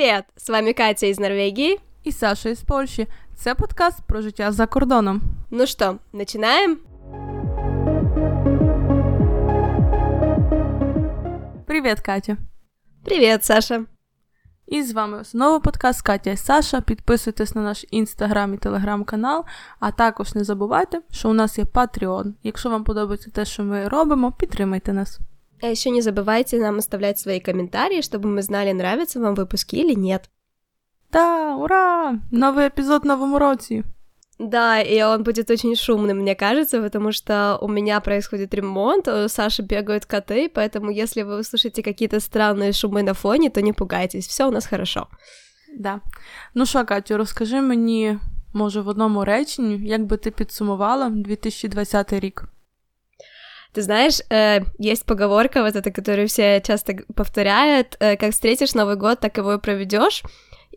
Привет! С вами Катя из Норвегии і Саша із Польщі. Це подкаст про життя за кордоном. Ну что, начинаем? Привіт, Катя. Привет, Саша. І з вами знову подкаст Катя і Саша. Підписуйтесь на наш інстаграм і телеграм-канал, а також не забувайте, що у нас є Patreon. Якщо вам подобається те, що ми робимо, підтримайте нас. А еще не забывайте нам оставлять свои комментарии, чтобы мы знали, нравятся вам выпуски или нет. Да, ура! Новий епізод в новому році. Да, и он будет очень шумным, мне кажется, потому что у меня происходит ремонт, у Саши бегают коты, поэтому если вы услышите какие-то странные шумы на фоне, то не пугайтесь, все у нас хорошо. Да. Ну що, Катю, розкажи мені, може, в одному реченні, як би ти підсумувала 2020 рік? Ты знаешь, э, есть поговорка вот эта, которую все часто повторяют, э, как встретишь Новый год, так его и проведешь.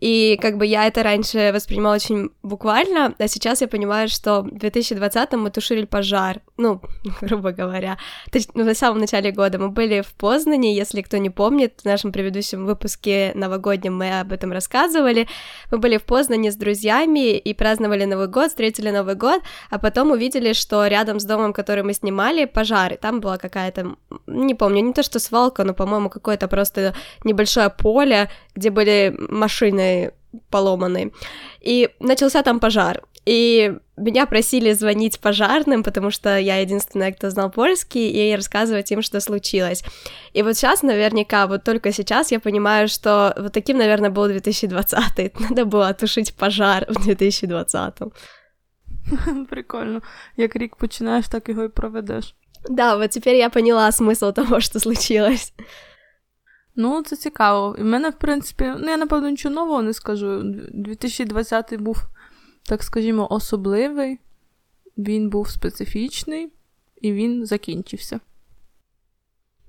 И как бы я это раньше воспринимала очень буквально, а сейчас я понимаю, что в 2020-м мы тушили пожар, ну, грубо говоря. То есть, ну, на самом начале года мы были в Познане, если кто не помнит, в нашем предыдущем выпуске новогоднем мы об этом рассказывали. Мы были в Познане с друзьями и праздновали Новый год, встретили Новый год, а потом увидели, что рядом с домом, который мы снимали, пожар, и там была какая-то, не помню, не то что свалка, но, по-моему, какое-то просто небольшое поле, где были машины поломанный. И начался там пожар. И меня просили звонить пожарным, потому что я единственная, кто знал польский, и рассказывать им, что случилось. И вот сейчас, наверняка, вот только сейчас я понимаю, что вот таким, наверное, был 2020. Надо было тушить пожар в 2020. Прикольно. Як рік починаєш, так його і проведеш. Да, вот теперь я поняла смысл того, что случилось. Ну, це цікаво. І в мене, в принципі, ну я напевно нічого нового не скажу. 2020 був, так скажімо, особливий, він був специфічний і він закінчився.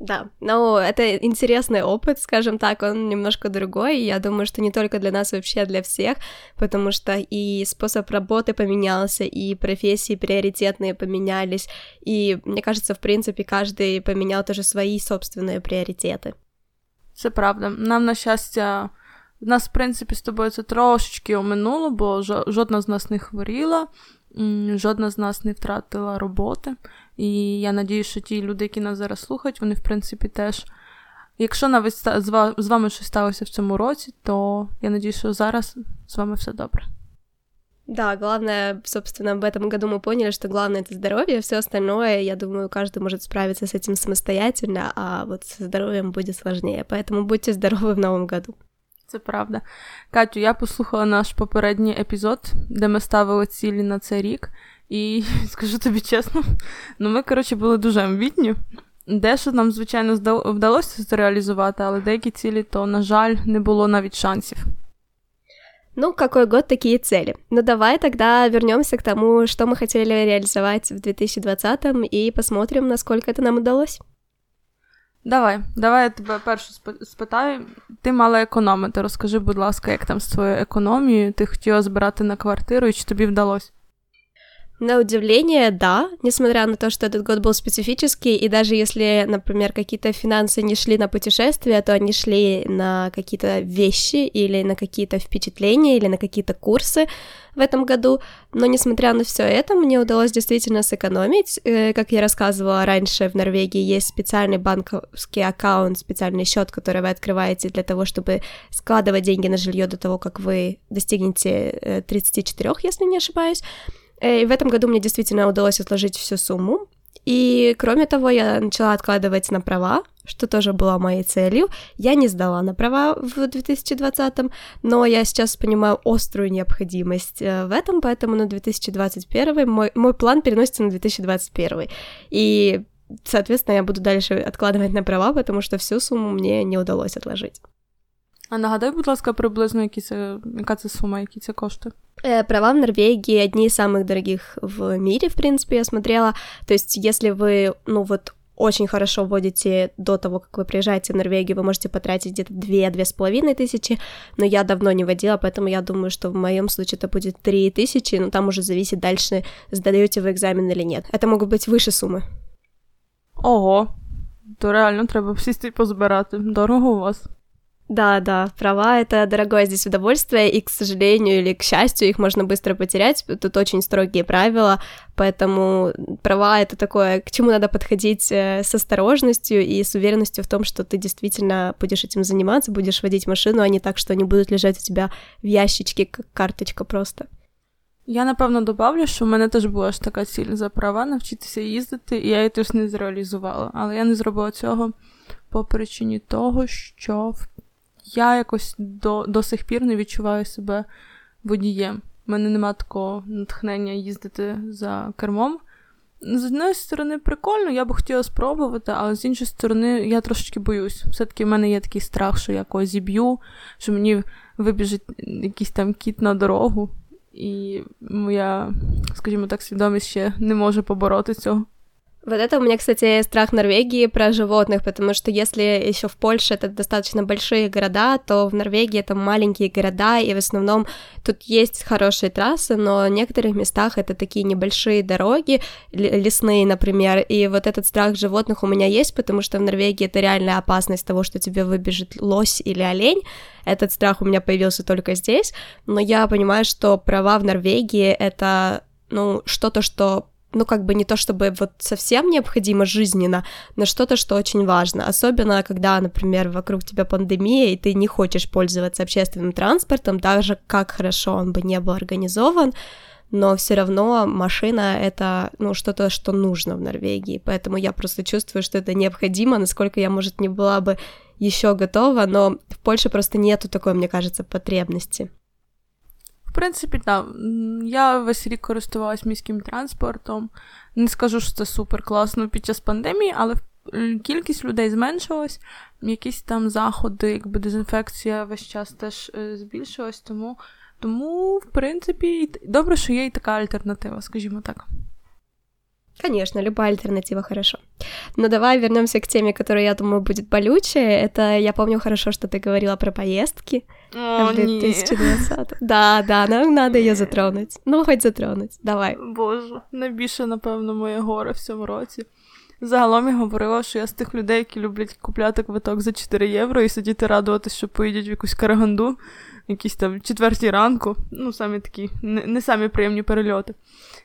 Да, но это интересный опыт, скажем так, он немножко другой, и я думаю, что не только для нас, вообще для всех, потому что и способ работы поменялся, и профессии приоритетные поменялись, и мне кажется, в принципе, каждый поменял тоже свои собственные приоритеты. Це правда. Нам, на щастя, нас, в принципі, з тобою це трошечки оминуло, бо жодна з нас не хворіла, жодна з нас не втратила роботи. І я надію, що ті люди, які нас зараз слухають, вони, в принципі, теж. Якщо навіть з вами щось сталося в цьому році, то я надію, що зараз з вами все добре. Да, главное, собственно, в этом году мы поняли, что главное это здоровье, все остальное, я думаю, каждый может справиться с этим самостоятельно, а вот со здоровьем будет сложнее. Поэтому будьте здоровы в новом году. Це правда. Катю, я послухала наш попередній епізод, де ми ставили цілі на цей рік, і скажу тобі чесно, ну ми, коротше, були дуже амбітні. Дещо нам, звичайно, вдалося зреалізувати, але деякі цілі, то, на жаль, не було навіть шансів. Ну, какой год, такие цели. Ну, давай тогда вернемся к тому, что мы хотели реализовать в 2020 и посмотрим, насколько это нам удалось. Давай, давай я тебе першу спитаю. Ти мала економити. Розкажи, будь ласка, як там з твоєю економією? Ти хотіла збирати на квартиру, і чи тобі вдалося? На удивление, да, несмотря на то, что этот год был специфический, и даже если, например, какие-то финансы не шли на путешествия, то они шли на какие-то вещи или на какие-то впечатления или на какие-то курсы в этом году. Но несмотря на все это, мне удалось действительно сэкономить. Э, как я рассказывала раньше, в Норвегии есть специальный банковский аккаунт, специальный счет, который вы открываете для того, чтобы складывать деньги на жилье до того, как вы достигнете 34, э, если не ошибаюсь. Э, и в этом году мне действительно удалось отложить всю сумму. И кроме того, я начала откладывать на права, что тоже было моей целью. Я не сдала на права в 2020, но я сейчас понимаю острую необходимость э, в этом, поэтому на 2021 мой, мой план переносится на 2021. И, соответственно, я буду дальше откладывать на права, потому что всю сумму мне не удалось отложить. А нагадай, будь ласка, приблизно які це, яка це сума, які це кошти? Э, права в Норвегии одни из самых дорогих в мире, в принципе, я смотрела. То есть, если вы, ну вот, очень хорошо вводите до того, как вы приезжаете в Норвегию, вы можете потратить где-то 2-2,5 тысячи, но я давно не водила, поэтому я думаю, что в моем случае это будет 3 тысячи, но там уже зависит дальше, сдаете вы экзамен или нет. Это могут быть выше суммы. Ого, то реально треба сісти позбирати. Дорого у вас. Да, да, права — это дорогое здесь удовольствие, и, к сожалению или к счастью, их можно быстро потерять, тут очень строгие правила, поэтому права — это такое, к чему надо подходить э, с осторожностью и с уверенностью в том, что ты действительно будешь этим заниматься, будешь водить машину, а не так, что они будут лежать у тебя в ящичке, как карточка просто. Я напевно добавлю, що в мене теж була ж така ціль за права навчитися їздити, і я її теж не зреалізувала. Але я не зробила цього по причині того, що я якось до до сих пір не відчуваю себе водієм. У мене нема такого натхнення їздити за кермом. З однієї сторони, прикольно, я би хотіла спробувати, але з іншої сторони, я трошечки боюсь. Все-таки в мене є такий страх, що я когось зіб'ю, що мені вибіжить якийсь там кіт на дорогу, і моя, скажімо так, свідомість ще не може побороти цього. Вот это у меня, кстати, страх Норвегии про животных, потому что если еще в Польше это достаточно большие города, то в Норвегии это маленькие города, и в основном тут есть хорошие трассы, но в некоторых местах это такие небольшие дороги, лесные, например, и вот этот страх животных у меня есть, потому что в Норвегии это реальная опасность того, что тебе выбежит лось или олень, этот страх у меня появился только здесь, но я понимаю, что права в Норвегии это ну, что-то, что ну, как бы не то чтобы вот совсем необходимо жизненно, но что-то, что очень важно. Особенно, когда, например, вокруг тебя пандемия, и ты не хочешь пользоваться общественным транспортом, даже как хорошо он бы не был организован, но все равно машина это ну что-то, что нужно в Норвегии, поэтому я просто чувствую, что это необходимо, насколько я, может, не была бы еще готова, но в Польше просто нету такой, мне кажется, потребности принципі, так. Я весь рік користувалась міським транспортом. Не скажу, що це супер класно під час пандемії, але кількість людей зменшилась, якісь там заходи, якби дезінфекція весь час теж е, збільшилась, тому, тому, в принципі, добре, що є і така альтернатива, скажімо так. Конечно, любая альтернатива хорошо. Но давай вернемся к теме, которая, я думаю, будет болючая. Это я помню хорошо, что ты говорила про поездки О, в 2020. Да, да, нам надо ее затронуть. Ну, хоть затронуть. Давай. Боже, найбільше, напевно, моє горе в цьому році. Загалом я говорила, що я з тих людей, які люблять купляти квиток за 4 євро і сидіти радуватися, що поїдуть в якусь караганду, якісь там четвертій ранку, ну, самі такі, не, не самі приємні перельоти.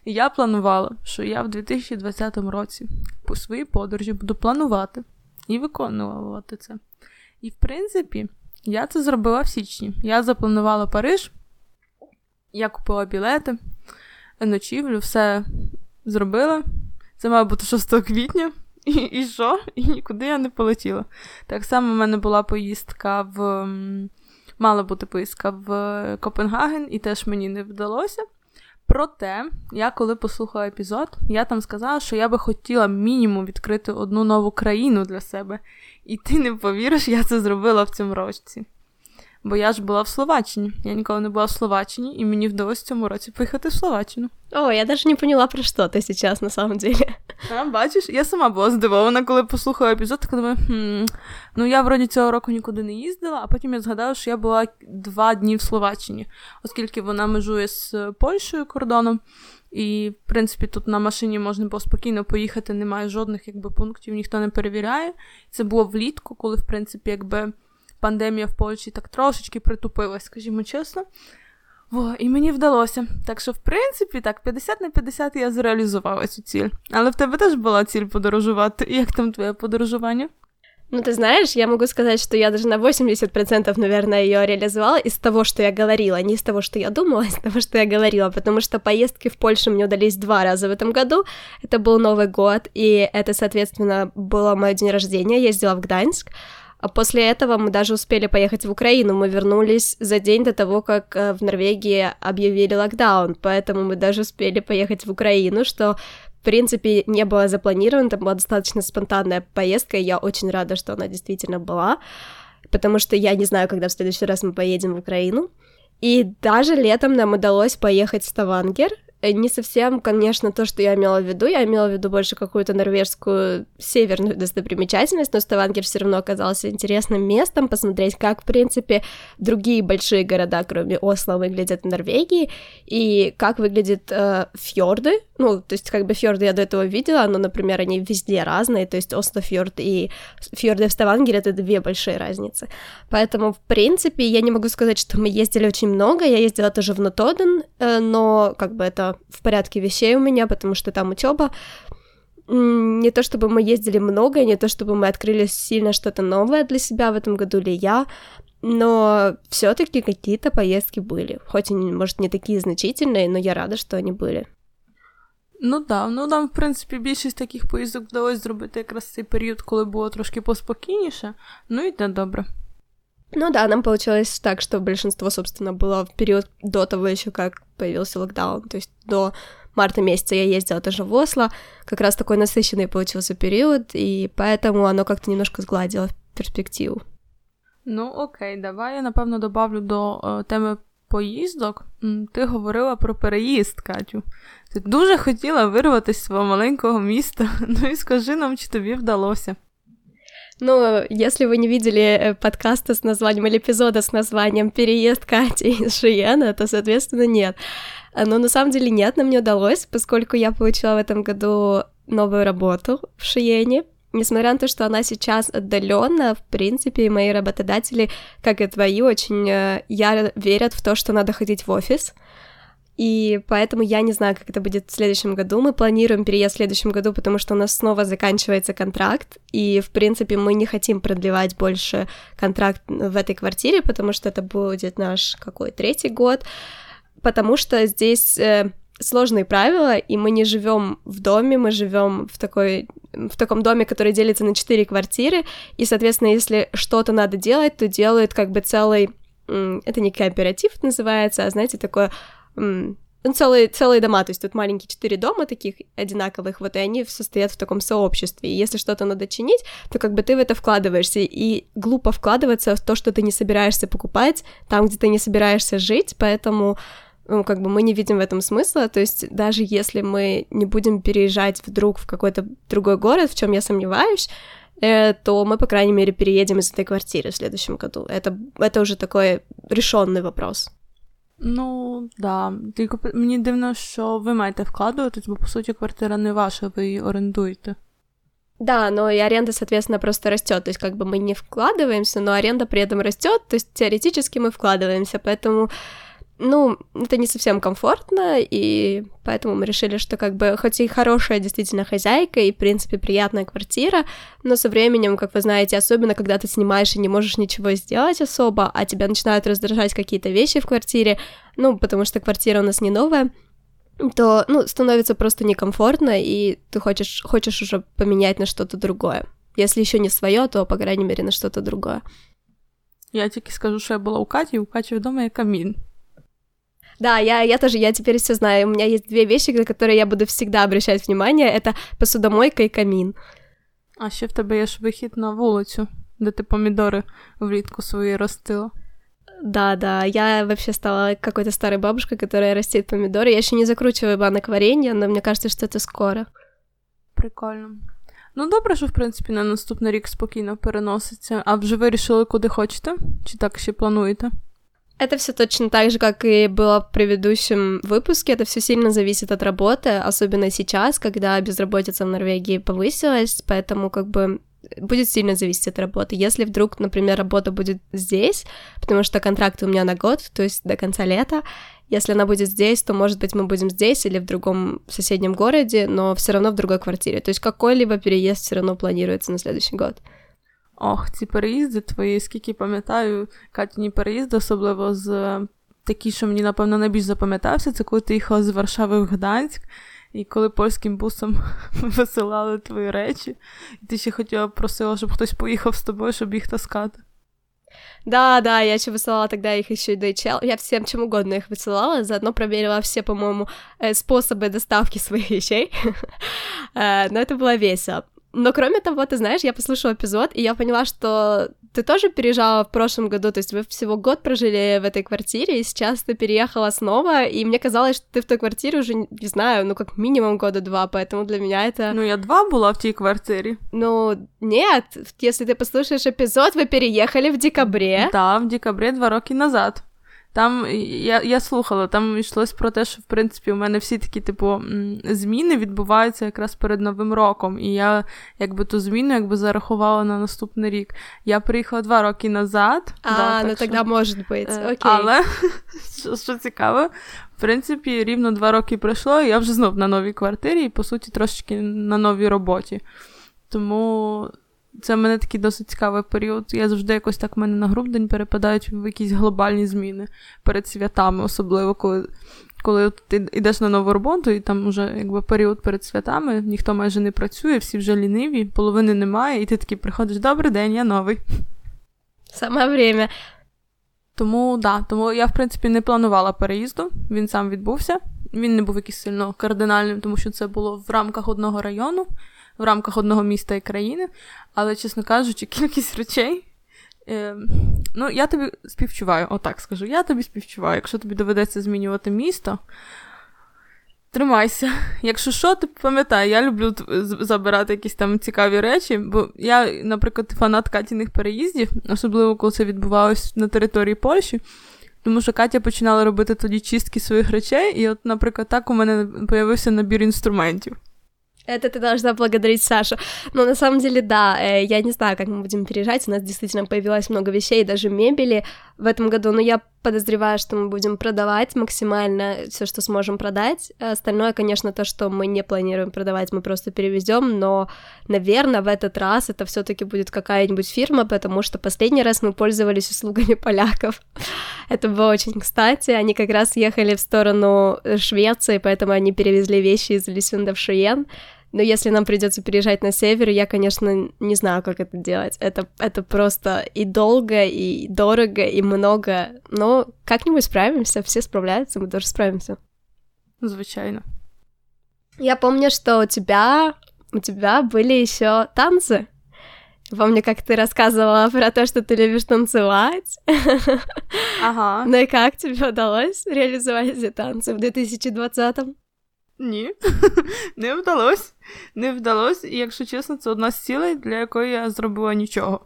І я планувала, що я в 2020 році по своїй подорожі буду планувати і виконувати це. І, в принципі, я це зробила в січні. Я запланувала Париж, я купила білети, ночівлю, все зробила. Це має бути 6 квітня. І і що? І нікуди я не полетіла. Так само в мене була поїздка в. Мала бути поїздка в Копенгаген, і теж мені не вдалося. Проте, я коли послухала епізод, я там сказала, що я би хотіла мінімум відкрити одну нову країну для себе. І ти не повіриш, я це зробила в цьому році. Бо я ж була в Словаччині. Я ніколи не була в Словаччині, і мені вдалося в цьому році поїхати в Словаччину. О, я навіть не поняла, про що ти зараз на самом деле. А, бачиш, я сама була здивована, коли послухала епізод, так думаю, хм, ну я вроді цього року нікуди не їздила, а потім я згадала, що я була два дні в Словаччині, оскільки вона межує з Польщею кордоном. І, в принципі, тут на машині можна було спокійно поїхати, немає жодних якби, пунктів, ніхто не перевіряє. Це було влітку, коли, в принципі, якби пандемія в Польщі так трошечки притупилась, скажімо чесно. Во, І мені вдалося. Так що, в принципі, так, 50 на 50 я зреалізувала цю ціль. Але в тебе теж була ціль подорожувати. Як там твоє подорожування? Ну, ты знаешь, я могу сказать, что я даже на 80%, наверное, ее реализовала из того, что я говорила, не из того, что я думала, а из того, что я говорила, потому что поездки в Польшу мне удались два раза в этом году. Это был Новый год, и это, соответственно, было мое день рождения, я ездила в Гданьск, а после этого мы даже успели поехать в Украину. Мы вернулись за день до того, как э, в Норвегии объявили локдаун. Поэтому мы даже успели поехать в Украину, что в принципе, не было запланировано, это была достаточно спонтанная поездка, и я очень рада, что она действительно была, потому что я не знаю, когда в следующий раз мы поедем в Украину. И даже летом нам удалось поехать в Ставангер, не совсем, конечно, то, что я имела в виду. Я имела в виду больше какую-то норвежскую северную достопримечательность, но Ставангер все равно оказался интересным местом посмотреть, как, в принципе, другие большие города, кроме Осло, выглядят в Норвегии, и как выглядят э, фьорды. Ну, то есть, как бы фьорды я до этого видела, но, например, они везде разные, то есть Осло-фьорд и фьорды в Ставангере — это две большие разницы. Поэтому, в принципе, я не могу сказать, что мы ездили очень много, я ездила тоже в Нотоден, э, но, как бы, это в порядке вещей у меня, потому что там учеба. Не то чтобы мы ездили много, не то чтобы мы открыли сильно что-то новое для себя в этом году или я, но все-таки какие-то поездки были. Хоть они, может, не такие значительные, но я рада, что они были. Ну да, ну нам, в принципі, більшість таких поїздок вдалося зробити якраз цей період, коли було трошки поспокійніше, ну і те добре. Ну да, нам получилось так, что большинство, собственно, было в период до того еще, как появился локдаун. То есть до марта месяца я ездила тоже в Осло. Как раз такой насыщенный получился период, и поэтому оно как-то немножко сгладило перспективу. Ну окей, давай я напевно добавлю до е, теми поїздок. Ти говорила про переїзд, Катю. Ти дуже хотіла вирватися з свого маленького міста. Ну і скажи нам, чи тобі вдалося. Ну, если вы не видели э, подкаста с названием или эпизода с названием «Переезд Кати из Шиена», то, соответственно, нет. Но на самом деле нет, нам не удалось, поскольку я получила в этом году новую работу в Шиене, Несмотря на то, что она сейчас отдаленно, в принципе, мои работодатели, как и твои, очень э, яро верят в то, что надо ходить в офис. И поэтому я не знаю, как это будет в следующем году. Мы планируем переезд в следующем году, потому что у нас снова заканчивается контракт, и, в принципе, мы не хотим продлевать больше контракт в этой квартире, потому что это будет наш какой третий год, потому что здесь э, сложные правила, и мы не живем в доме, мы живем в такой в таком доме, который делится на четыре квартиры, и, соответственно, если что-то надо делать, то делают как бы целый, это не кооператив называется, а, знаете, такое ну, целые, целые дома, то есть тут маленькие четыре дома таких одинаковых, вот и они состоят в таком сообществе, и если что-то надо чинить, то как бы ты в это вкладываешься, и глупо вкладываться в то, что ты не собираешься покупать, там, где ты не собираешься жить, поэтому ну, как бы мы не видим в этом смысла, то есть даже если мы не будем переезжать вдруг в какой-то другой город, в чем я сомневаюсь, э, то мы, по крайней мере, переедем из этой квартиры в следующем году. Это, это уже такой решенный вопрос. Ну, да. Тільки мені дивно, що ви маєте вкладуватись, бо по суті квартира не ваша, ви її орендуєте. Да, но и аренда, соответственно, просто растет. То есть, как бы мы не вкладываемся, но аренда при этом растет. То есть, теоретически мы вкладываемся. Поэтому ну, это не совсем комфортно, и поэтому мы решили, что как бы хоть и хорошая действительно хозяйка, и, в принципе, приятная квартира, но со временем, как вы знаете, особенно когда ты снимаешь и не можешь ничего сделать особо, а тебя начинают раздражать какие-то вещи в квартире, ну, потому что квартира у нас не новая, то, ну, становится просто некомфортно, и ты хочешь, хочешь уже поменять на что-то другое. Если еще не свое, то, по крайней мере, на что-то другое. Я тільки скажу, що я була у Каті, у Каті вдома є камін. Да, я, я тоже, я теперь все знаю. У меня есть две вещи, на которые я буду всегда обращать внимание. Это посудомойка и камин. А ще в тебе є ж вихід на вулицю, де ти помідори влітку свої ростила. Да, да, я вообще стала какой-то старой бабушкой, которая растит помидоры. Я еще не закручиваю банок варенья, но мне кажется, что это скоро. Прикольно. Ну, добре, що в принципі на наступний рік спокійно переноситься. А вже вирішили, куди хочете? Чи так ще плануєте? Это все точно так же, как и было в предыдущем выпуске. Это все сильно зависит от работы, особенно сейчас, когда безработица в Норвегии повысилась, поэтому как бы будет сильно зависеть от работы. Если вдруг, например, работа будет здесь, потому что контракт у меня на год, то есть до конца лета, если она будет здесь, то, может быть, мы будем здесь или в другом соседнем городе, но все равно в другой квартире. То есть какой-либо переезд все равно планируется на следующий год. Ох, ці переїзди твої, скільки пам'ятаю, Катіні переїзди, особливо з такі, що мені, напевно, найбільш запам'ятався, це коли ти їхала з Варшави в Гданськ, і коли польським бусом висилали твої речі, і ти ще хотіла просила, щоб хтось поїхав з тобою, щоб їх таскати. Да, да, я еще высылала тогда их еще и DHL. Я всем чем угодно их высылала, заодно проверила все, по-моему, э, способы доставки своих вещей. Э, но это было весело. Но кроме того, ты знаешь, я послушала эпизод, и я поняла, что ты тоже переезжала в прошлом году, то есть вы всего год прожили в этой квартире, и сейчас ты переехала снова, и мне казалось, что ты в той квартире уже, не знаю, ну как минимум года два, поэтому для меня это... Ну, я два была в той квартире. Ну, нет, если ты послушаешь эпизод, вы переехали в декабре. Да, в декабре два роки назад. Там я я слухала, там йшлось про те, що в принципі у мене всі такі, типу, зміни відбуваються якраз перед Новим роком. І я якби ту зміну якби зарахувала на наступний рік. Я приїхала два роки назад. А, да, ну тоді може бути. Е, Окей. Але що, що цікаво, в принципі, рівно два роки пройшло, і я вже знов на новій квартирі, і по суті трошечки на новій роботі. Тому це в мене такий досить цікавий період. Я завжди якось так в мене на грудень перепадають в якісь глобальні зміни перед святами, особливо коли коли ти йдеш на нову роботу, і там вже якби період перед святами, ніхто майже не працює, всі вже ліниві, половини немає, і ти такий приходиш, добрий день, я новий. Саме время. Тому да, тому я, в принципі, не планувала переїзду, він сам відбувся. Він не був якийсь сильно кардинальним, тому що це було в рамках одного району в рамках одного міста і країни, але, чесно кажучи, кількість речей. Е, ну, я тобі співчуваю, отак скажу. Я тобі співчуваю. Якщо тобі доведеться змінювати місто, тримайся. Якщо що, ти пам'ятай, я люблю забирати якісь там цікаві речі, бо я, наприклад, фанат Катіних переїздів, особливо коли це відбувалось на території Польщі. Тому що Катя починала робити тоді чистки своїх речей, і, от, наприклад, так у мене з'явився набір інструментів. Это ты должна благодарить Сашу. Но на самом деле, да, э, я не знаю, как мы будем переезжать. У нас действительно появилось много вещей, даже мебели в этом году. Но я подозреваю, что мы будем продавать максимально все, что сможем продать. Остальное, конечно, то, что мы не планируем продавать, мы просто перевезем. Но, наверное, в этот раз это все-таки будет какая-нибудь фирма, потому что последний раз мы пользовались услугами поляков. Это было очень кстати. Они как раз ехали в сторону Швеции, поэтому они перевезли вещи из Лисюнда в Шиен. Но если нам придется переезжать на север, я, конечно, не знаю, как это делать. Это, это просто и долго, и дорого, и много. Но как-нибудь справимся, все справляются, мы тоже справимся. Звичайно. Я помню, что у тебя, у тебя были еще танцы. Помню, как ты рассказывала про то, что ты любишь танцевать. Ага. Ну и как тебе удалось реализовать эти танцы в 2020-м? Ні, не вдалося. Не вдалося, і якщо чесно, це одна з цілей, для якої я зробила нічого.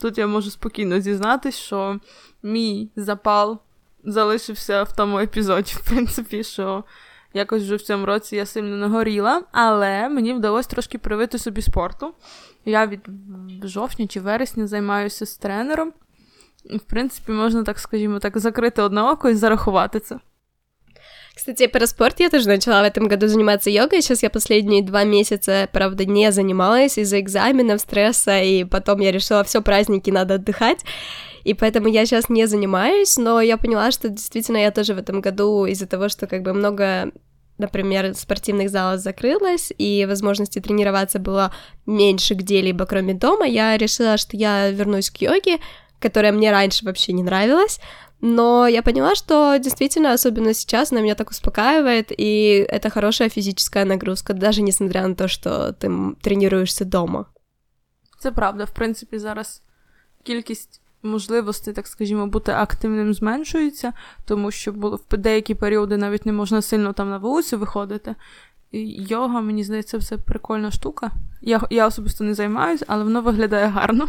Тут я можу спокійно зізнатись, що мій запал залишився в тому епізоді, в принципі, що якось вже в цьому році я сильно нагоріла, але мені вдалося трошки привити собі спорту. Я від жовтня чи вересня займаюся з тренером. В принципі, можна так, скажімо так, закрити одне око і зарахувати це. Кстати, про спорт я тоже начала в этом году заниматься йогой. Сейчас я последние два месяца, правда, не занималась из-за экзаменов, стресса, и потом я решила, все, праздники, надо отдыхать. И поэтому я сейчас не занимаюсь, но я поняла, что действительно я тоже в этом году из-за того, что как бы много например, спортивных залов закрылось, и возможности тренироваться было меньше где-либо, кроме дома, я решила, что я вернусь к йоге, которая мне раньше вообще не нравилась, но я поняла, что действительно, особенно сейчас, она меня так успокаивает, и это хорошая физическая нагрузка, даже несмотря на то, що ти тренуєшся дома. Це правда, в принципі, зараз кількість можливостей, так скажімо, бути активним зменшується, тому що в деякі періоди навіть не можна сильно там на вулицю виходити. І Йога, мені здається, це прикольна штука. Я я особисто не займаюся, але воно виглядає гарно.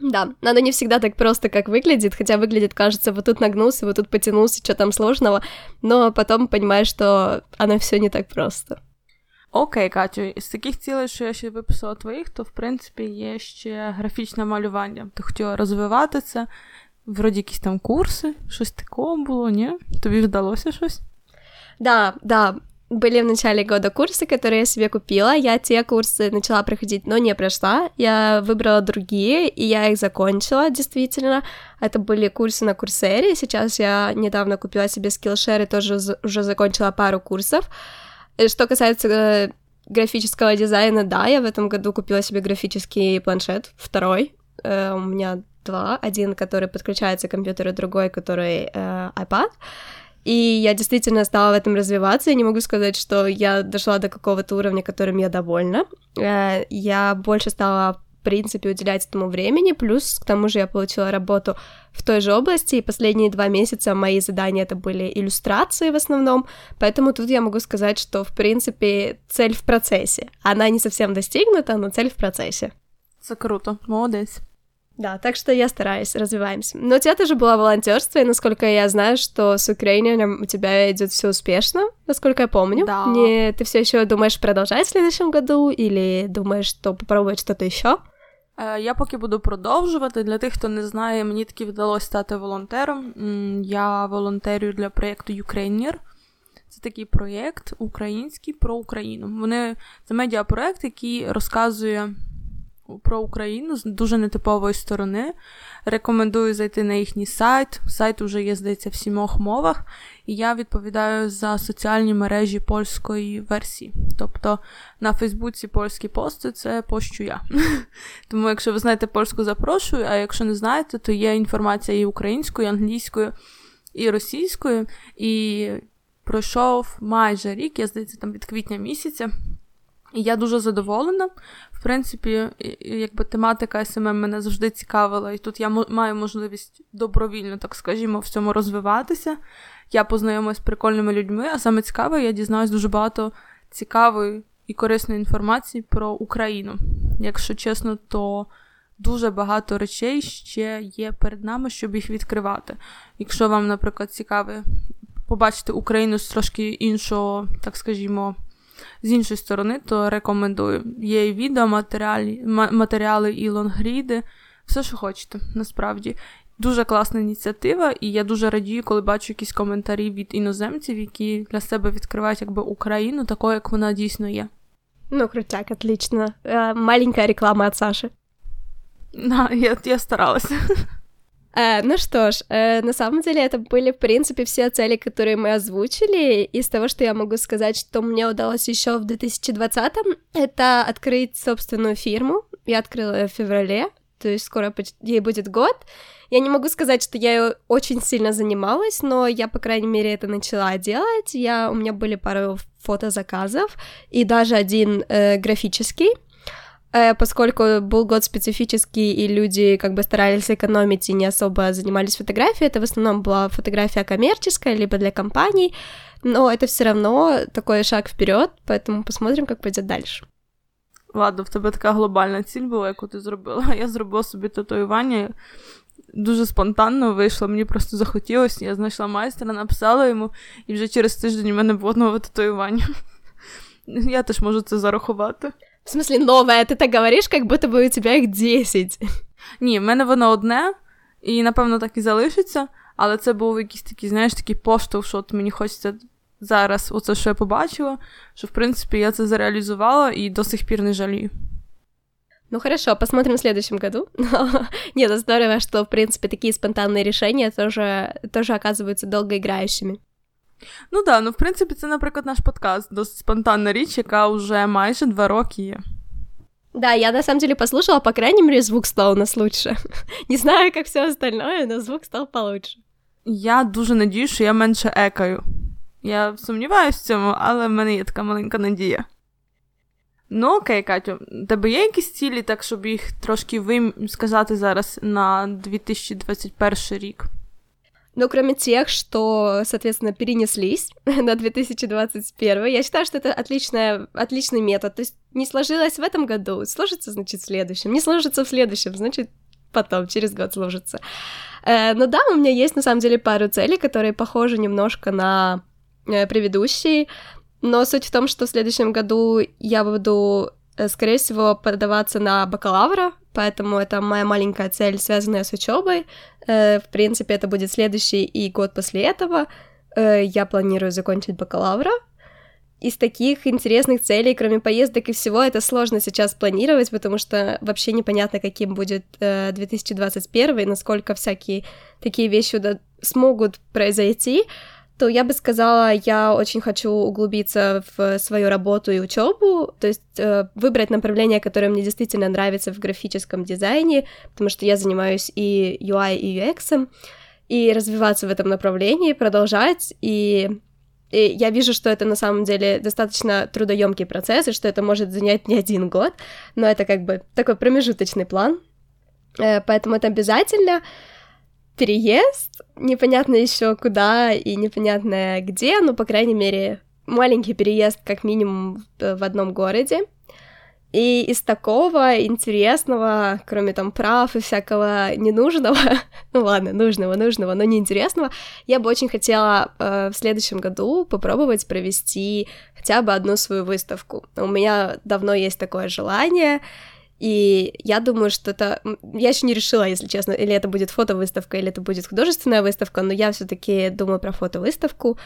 Да, оно не всегда так просто, как выглядит, хотя выглядит, кажется, вот тут нагнулся, вот тут потянулся, что там сложного, но потом понимаешь, что оно все не так просто. Окей, Катю, з таких цілей, що я ще виписала твоїх, то в принципі є ще графічне малювання. Ти хотіла розвивати це, вроді якісь там курси, щось такого було, ні? Тобі вдалося щось? Да, да, были в начале года курсы, которые я себе купила. Я те курсы начала проходить, но не прошла. Я выбрала другие, и я их закончила, действительно. Это были курсы на Курсере. Сейчас я недавно купила себе Skillshare и тоже уже закончила пару курсов. Э, что касается э, графического дизайна, да, я в этом году купила себе графический планшет, второй. Э, у меня два. Один, который подключается к компьютеру, другой, который iPad. И я действительно стала в этом развиваться. Я не могу сказать, что я дошла до какого-то уровня, которым я довольна. Э, я больше стала в принципе, уделять этому времени, плюс к тому же я получила работу в той же области, и последние два месяца мои задания это были иллюстрации в основном, поэтому тут я могу сказать, что, в принципе, цель в процессе. Она не совсем достигнута, но цель в процессе. Это круто, молодец. Да, так что я стараюсь, развиваемся. Но у тебя тоже было волонтерство, и насколько я знаю, что с Украиной у тебя идет все успешно, насколько я помню. Да. Не, ты все еще думаешь продолжать в следующем году, или думаешь, что попробовать что-то еще? Я поки буду продовжувати. Для тих, хто не знає, мені таки вдалося стати волонтером. Я волонтерю для проєкту Ukrainier. Це такий проєкт український про Україну. Вони це медіапроєкт, який розказує про Україну з дуже нетипової сторони. Рекомендую зайти на їхній сайт. Сайт уже є, здається, в сімох мовах, і я відповідаю за соціальні мережі польської версії. Тобто на Фейсбуці польські пости це пощу я. Тому, якщо ви знаєте польську, запрошую, а якщо не знаєте, то є інформація і українською, і англійською, і російською. І пройшов майже рік, я здається, там від квітня місяця. І я дуже задоволена. В принципі, якби тематика SMM мене завжди цікавила, і тут я маю можливість добровільно, так скажімо, в цьому розвиватися. Я познайомилась з прикольними людьми, а саме цікаве, я дізнаюсь дуже багато цікавої і корисної інформації про Україну. Якщо чесно, то дуже багато речей ще є перед нами, щоб їх відкривати. Якщо вам, наприклад, цікаве побачити Україну з трошки іншого, так скажімо, з іншої сторони, то рекомендую. Є і відео, матеріали, матеріали і лонгріди, все, що хочете, насправді. Дуже класна ініціатива, і я дуже радію, коли бачу якісь коментарі від іноземців, які для себе відкривають якби Україну такою, як вона дійсно є. Ну, крутяк, отлично. Маленька реклама от Саши. Да, я, я старалась. Э, ну что ж, э, на самом деле это были, в принципе, все цели, которые мы озвучили. Из того, что я могу сказать, что мне удалось еще в 2020-м, это открыть собственную фирму. Я открыла ее в феврале, то есть скоро ей будет год. Я не могу сказать, что я ее очень сильно занималась, но я, по крайней мере, это начала делать. Я, у меня были пару фотозаказов и даже один э, графический. Э, поскольку был год специфический, и люди как бы старались экономить и не особо занимались фотографией, это в основном была фотография коммерческая, либо для компаний, но это все равно такой шаг вперед, поэтому посмотрим, как пойдет дальше. Ладно, в тебе така глобальна ціль була, яку ти зробила. Я зробила собі татуювання. Дуже спонтанно вийшло, мені просто захотілося. Я знайшла майстра, написала йому, і вже через тиждень у мене було нове татуювання. Я теж можу це зарахувати. В смысле, новое? Ты так говориш, як будто бы у тебе їх 10. Ні, в мене воно одне, і напевно так і залишиться, але це був якийсь такий, знаєш, такий поштовх, що от мені хочеться зараз, оце, що я побачила, що в принципі я це зареалізувала і до сих пір не жалію. Ну хорошо, посмотрим в следующем году. Нет, здорово, что, в принципе, такие спонтанные решения тоже, тоже оказываются долгоиграющими. Ну да, ну в принципі, це, наприклад, наш подкаст, досить спонтанна річ, яка вже майже два роки є. Да, я на самом деле послушала, по крайней мере, звук стал у нас лучше. Не знаю, как все остальное, но звук стал получше. Я дуже надію, що я менше екаю. Я сумніваюся в цьому, але в мене є така маленька надія. Ну, окей, Катю, тебе є якісь цілі, так щоб їх трошки вим сказати зараз на 2021 рік? Но кроме тех, что, соответственно, перенеслись на 2021, я считаю, что это отличная, отличный метод. То есть не сложилось в этом году, сложится, значит, в следующем. Не сложится в следующем, значит, потом, через год сложится. Э, но да, у меня есть, на самом деле, пару целей, которые похожи немножко на э, предыдущие, но суть в том, что в следующем году я буду, э, скорее всего, подаваться на бакалавра, поэтому это моя маленькая цель, связанная с учебой. Э, в принципе, это будет следующий и год после этого. Э, я планирую закончить бакалавра. Из таких интересных целей, кроме поездок и всего, это сложно сейчас планировать, потому что вообще непонятно, каким будет 2021, э, насколько всякие такие вещи смогут произойти то я бы сказала, я очень хочу углубиться в свою работу и учебу, то есть э, выбрать направление, которое мне действительно нравится в графическом дизайне, потому что я занимаюсь и UI, и UX, и развиваться в этом направлении, продолжать, и, и я вижу, что это на самом деле достаточно трудоемкий процесс, и что это может занять не один год, но это как бы такой промежуточный план, э, поэтому это обязательно переезд, непонятно еще куда и непонятно где, но, по крайней мере, маленький переезд как минимум в одном городе, и из такого интересного, кроме там прав и всякого ненужного, ну ладно, нужного, нужного, но неинтересного, я бы очень хотела э, в следующем году попробовать провести хотя бы одну свою выставку. У меня давно есть такое желание, и я думаю, что это... Я еще не решила, если честно, или это будет фотовыставка, или это будет художественная выставка, но я все-таки думаю про фотовыставку,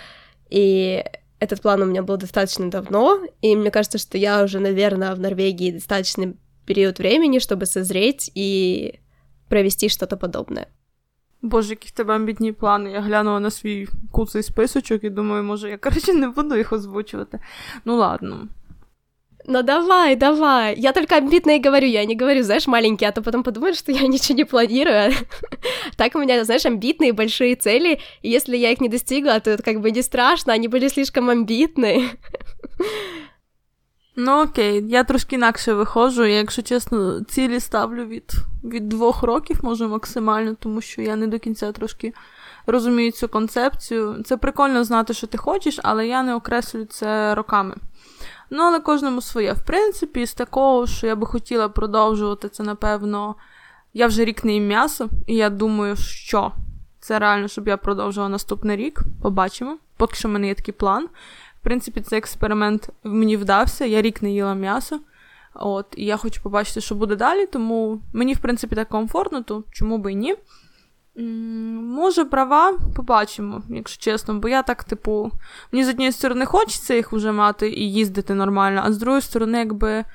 и этот план у меня был достаточно давно, и мне кажется, что я уже, наверное, в Норвегии достаточный период времени, чтобы созреть и провести что-то подобное. Боже, які в тебе амбітні плани. Я глянула на свій куций списочок і думаю, може, я коротше не буду їх озвучувати. Ну ладно. Ну давай, давай. Я только амбитно и говорю, я не говорю, знаешь, маленькие, а то потом подумают, что я ничего не планирую. так у меня, знаешь, амбитные большие цели, и если я их не достигла, то это как бы не страшно, они были слишком амбітні. Ну окей, я трошки інакше виходжу, я, якщо чесно, цілі ставлю від від двох років, може максимально, тому що я не до кінця трошки розумію цю концепцію. Це прикольно знати, що ти хочеш, але я не окреслюю це роками. Ну, але кожному своє. В принципі, з такого, що я би хотіла продовжувати, це, напевно, я вже рік не їм м'ясо, і я думаю, що це реально, щоб я продовжувала наступний рік. Побачимо. Поки що в мене є такий план. В принципі, цей експеримент мені вдався, я рік не їла м'ясо. От, І я хочу побачити, що буде далі, тому мені, в принципі, так комфортно, то чому би і ні. Може, права, побачимо, якщо чесно, бо я так, типу, мені з однієї сторони хочеться їх вже мати і їздити нормально, а з другої сторони, якби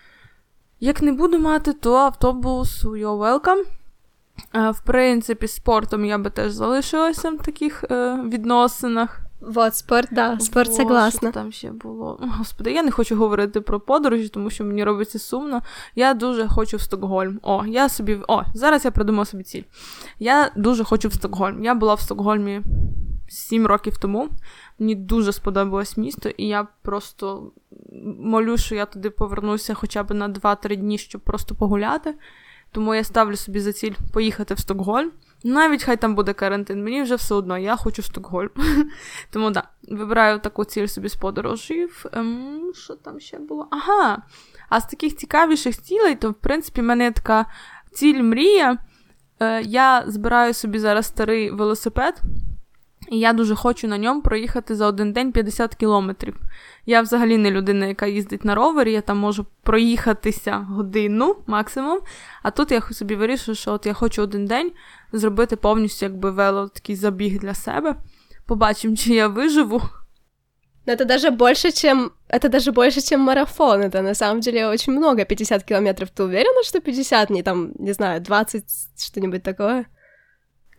як не буду мати, то автобус you're welcome. В принципі, спортом я би теж залишилася в таких е, відносинах. Вот, спорт, да, спорт согласна. Там ще було. Господи, я не хочу говорити про подорожі, тому що мені робиться сумно. Я дуже хочу в Стокгольм. О, я собі. О, зараз я придумав собі ціль. Я дуже хочу в Стокгольм. Я була в Стокгольмі сім років тому. Мені дуже сподобалось місто, і я просто молю, що я туди повернуся хоча б на 2-3 дні, щоб просто погуляти. Тому я ставлю собі за ціль поїхати в Стокгольм. Навіть хай там буде карантин, мені вже все одно, я хочу Стокгольм. Тому да, вибираю таку ціль собі з подорожів. Ем, Що там ще було? Ага. А з таких цікавіших цілей, то, в принципі, в мене така ціль мрія. Е, Я збираю собі зараз старий велосипед. І я дуже хочу на ньому проїхати за один день 50 кілометрів. Я взагалі не людина, яка їздить на ровері, я там можу проїхатися годину максимум. А тут я собі вирішую, що от я хочу один день зробити повністю якби вело такий забіг для себе. Побачимо, чи я виживу. Но это даже больше, чем... Это даже больше, чем марафон. Это на самом деле очень много. 50 километров. Ты уверена, что 50, не там, не знаю, 20, что-нибудь такое?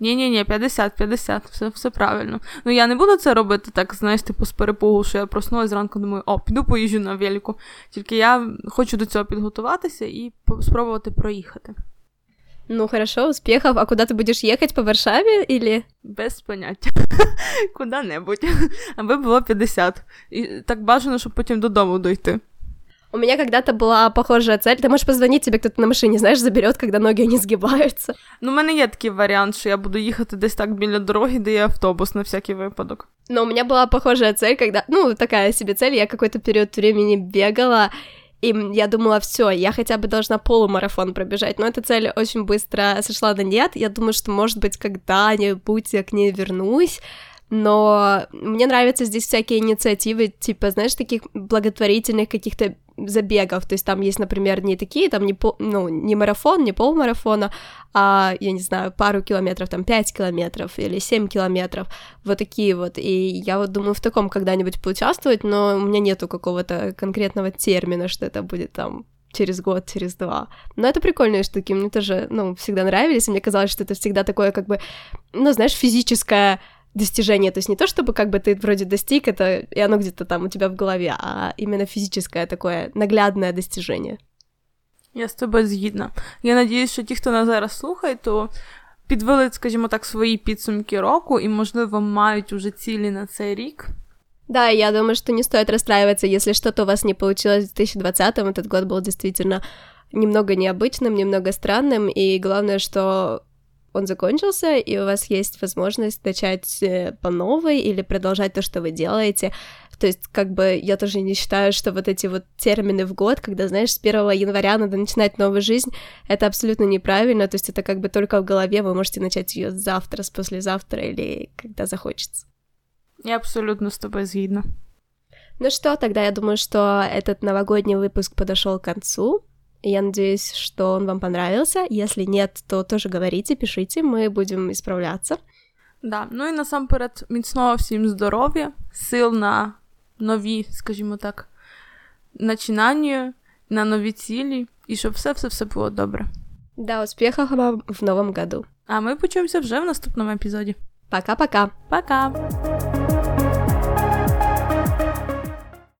Ні-ні, ні 50, 50, все все правильно. Ну я не буду це робити так, знаєш, типу з перепугу, що я проснулася зранку, думаю, о, піду поїжджу на велику. Тільки я хочу до цього підготуватися і спробувати проїхати. Ну, хорошо, успехов. А куда ты будешь ехать, по Варшаве или? Без поняття. Куда-небудь. Аби було 50. І так бажано, щоб потім додому дойти. У меня когда-то была похожая цель. Ты можешь позвонить, тебе кто-то на машине, знаешь, заберет, когда ноги не сгибаются. Ну, у мене є такий варіант, що я буду їхати десь так біля дороги, де є автобус на всякий випадок. Но у меня была похожая цель, когда, ну, такая себе цель, я какой-то период времени бегала, и я думала, все, я хотя бы должна полумарафон пробежать, но эта цель очень быстро сошла на нет. Я думаю, что, может быть, когда-нибудь я к ней вернусь, но мне нравятся здесь всякие инициативы, типа, знаешь, таких благотворительных каких-то забегов, то есть там есть, например, не такие, там не, пол, ну, не марафон, не полмарафона, а, я не знаю, пару километров, там 5 километров или 7 километров, вот такие вот, и я вот думаю в таком когда-нибудь поучаствовать, но у меня нету какого-то конкретного термина, что это будет там через год, через два. Но это прикольные штуки, мне тоже, ну, всегда нравились, и мне казалось, что это всегда такое, как бы, ну, знаешь, физическое достижение, то есть не то, чтобы как бы ты вроде достиг это, и оно где-то там у тебя в голове, а именно физическое такое наглядное достижение. Я з тобою згідна. Я надіюсь, що ті, хто нас зараз слухає, то підвели, скажімо так, свої підсумки року і, можливо, мають уже цілі на цей рік. Да, я думаю, что не стоит расстраиваться, если что-то у вас не получилось в 2020-м. Этот год был действительно немного необычным, немного странным, и главное, что он закончился, и у вас есть возможность начать э, по новой или продолжать то, что вы делаете. То есть, как бы, я тоже не считаю, что вот эти вот термины в год, когда, знаешь, с 1 января надо начинать новую жизнь, это абсолютно неправильно, то есть это как бы только в голове, вы можете начать ее завтра, с послезавтра или когда захочется. Я абсолютно с тобой згідна. Ну что, тогда я думаю, что этот новогодний выпуск подошел к концу. Я надеюсь, что он вам понравился. Если нет, то тоже говорите, пишите, мы будем исправляться. Да, ну і насамперед міцного всім здоров'я, сил на нові, скажімо так, начинання, на нові цілі, і щоб все-все-все було добре. Да, успехов вам в новом году. А ми почуємося вже в наступному епізоді. Пока-пока. Пока!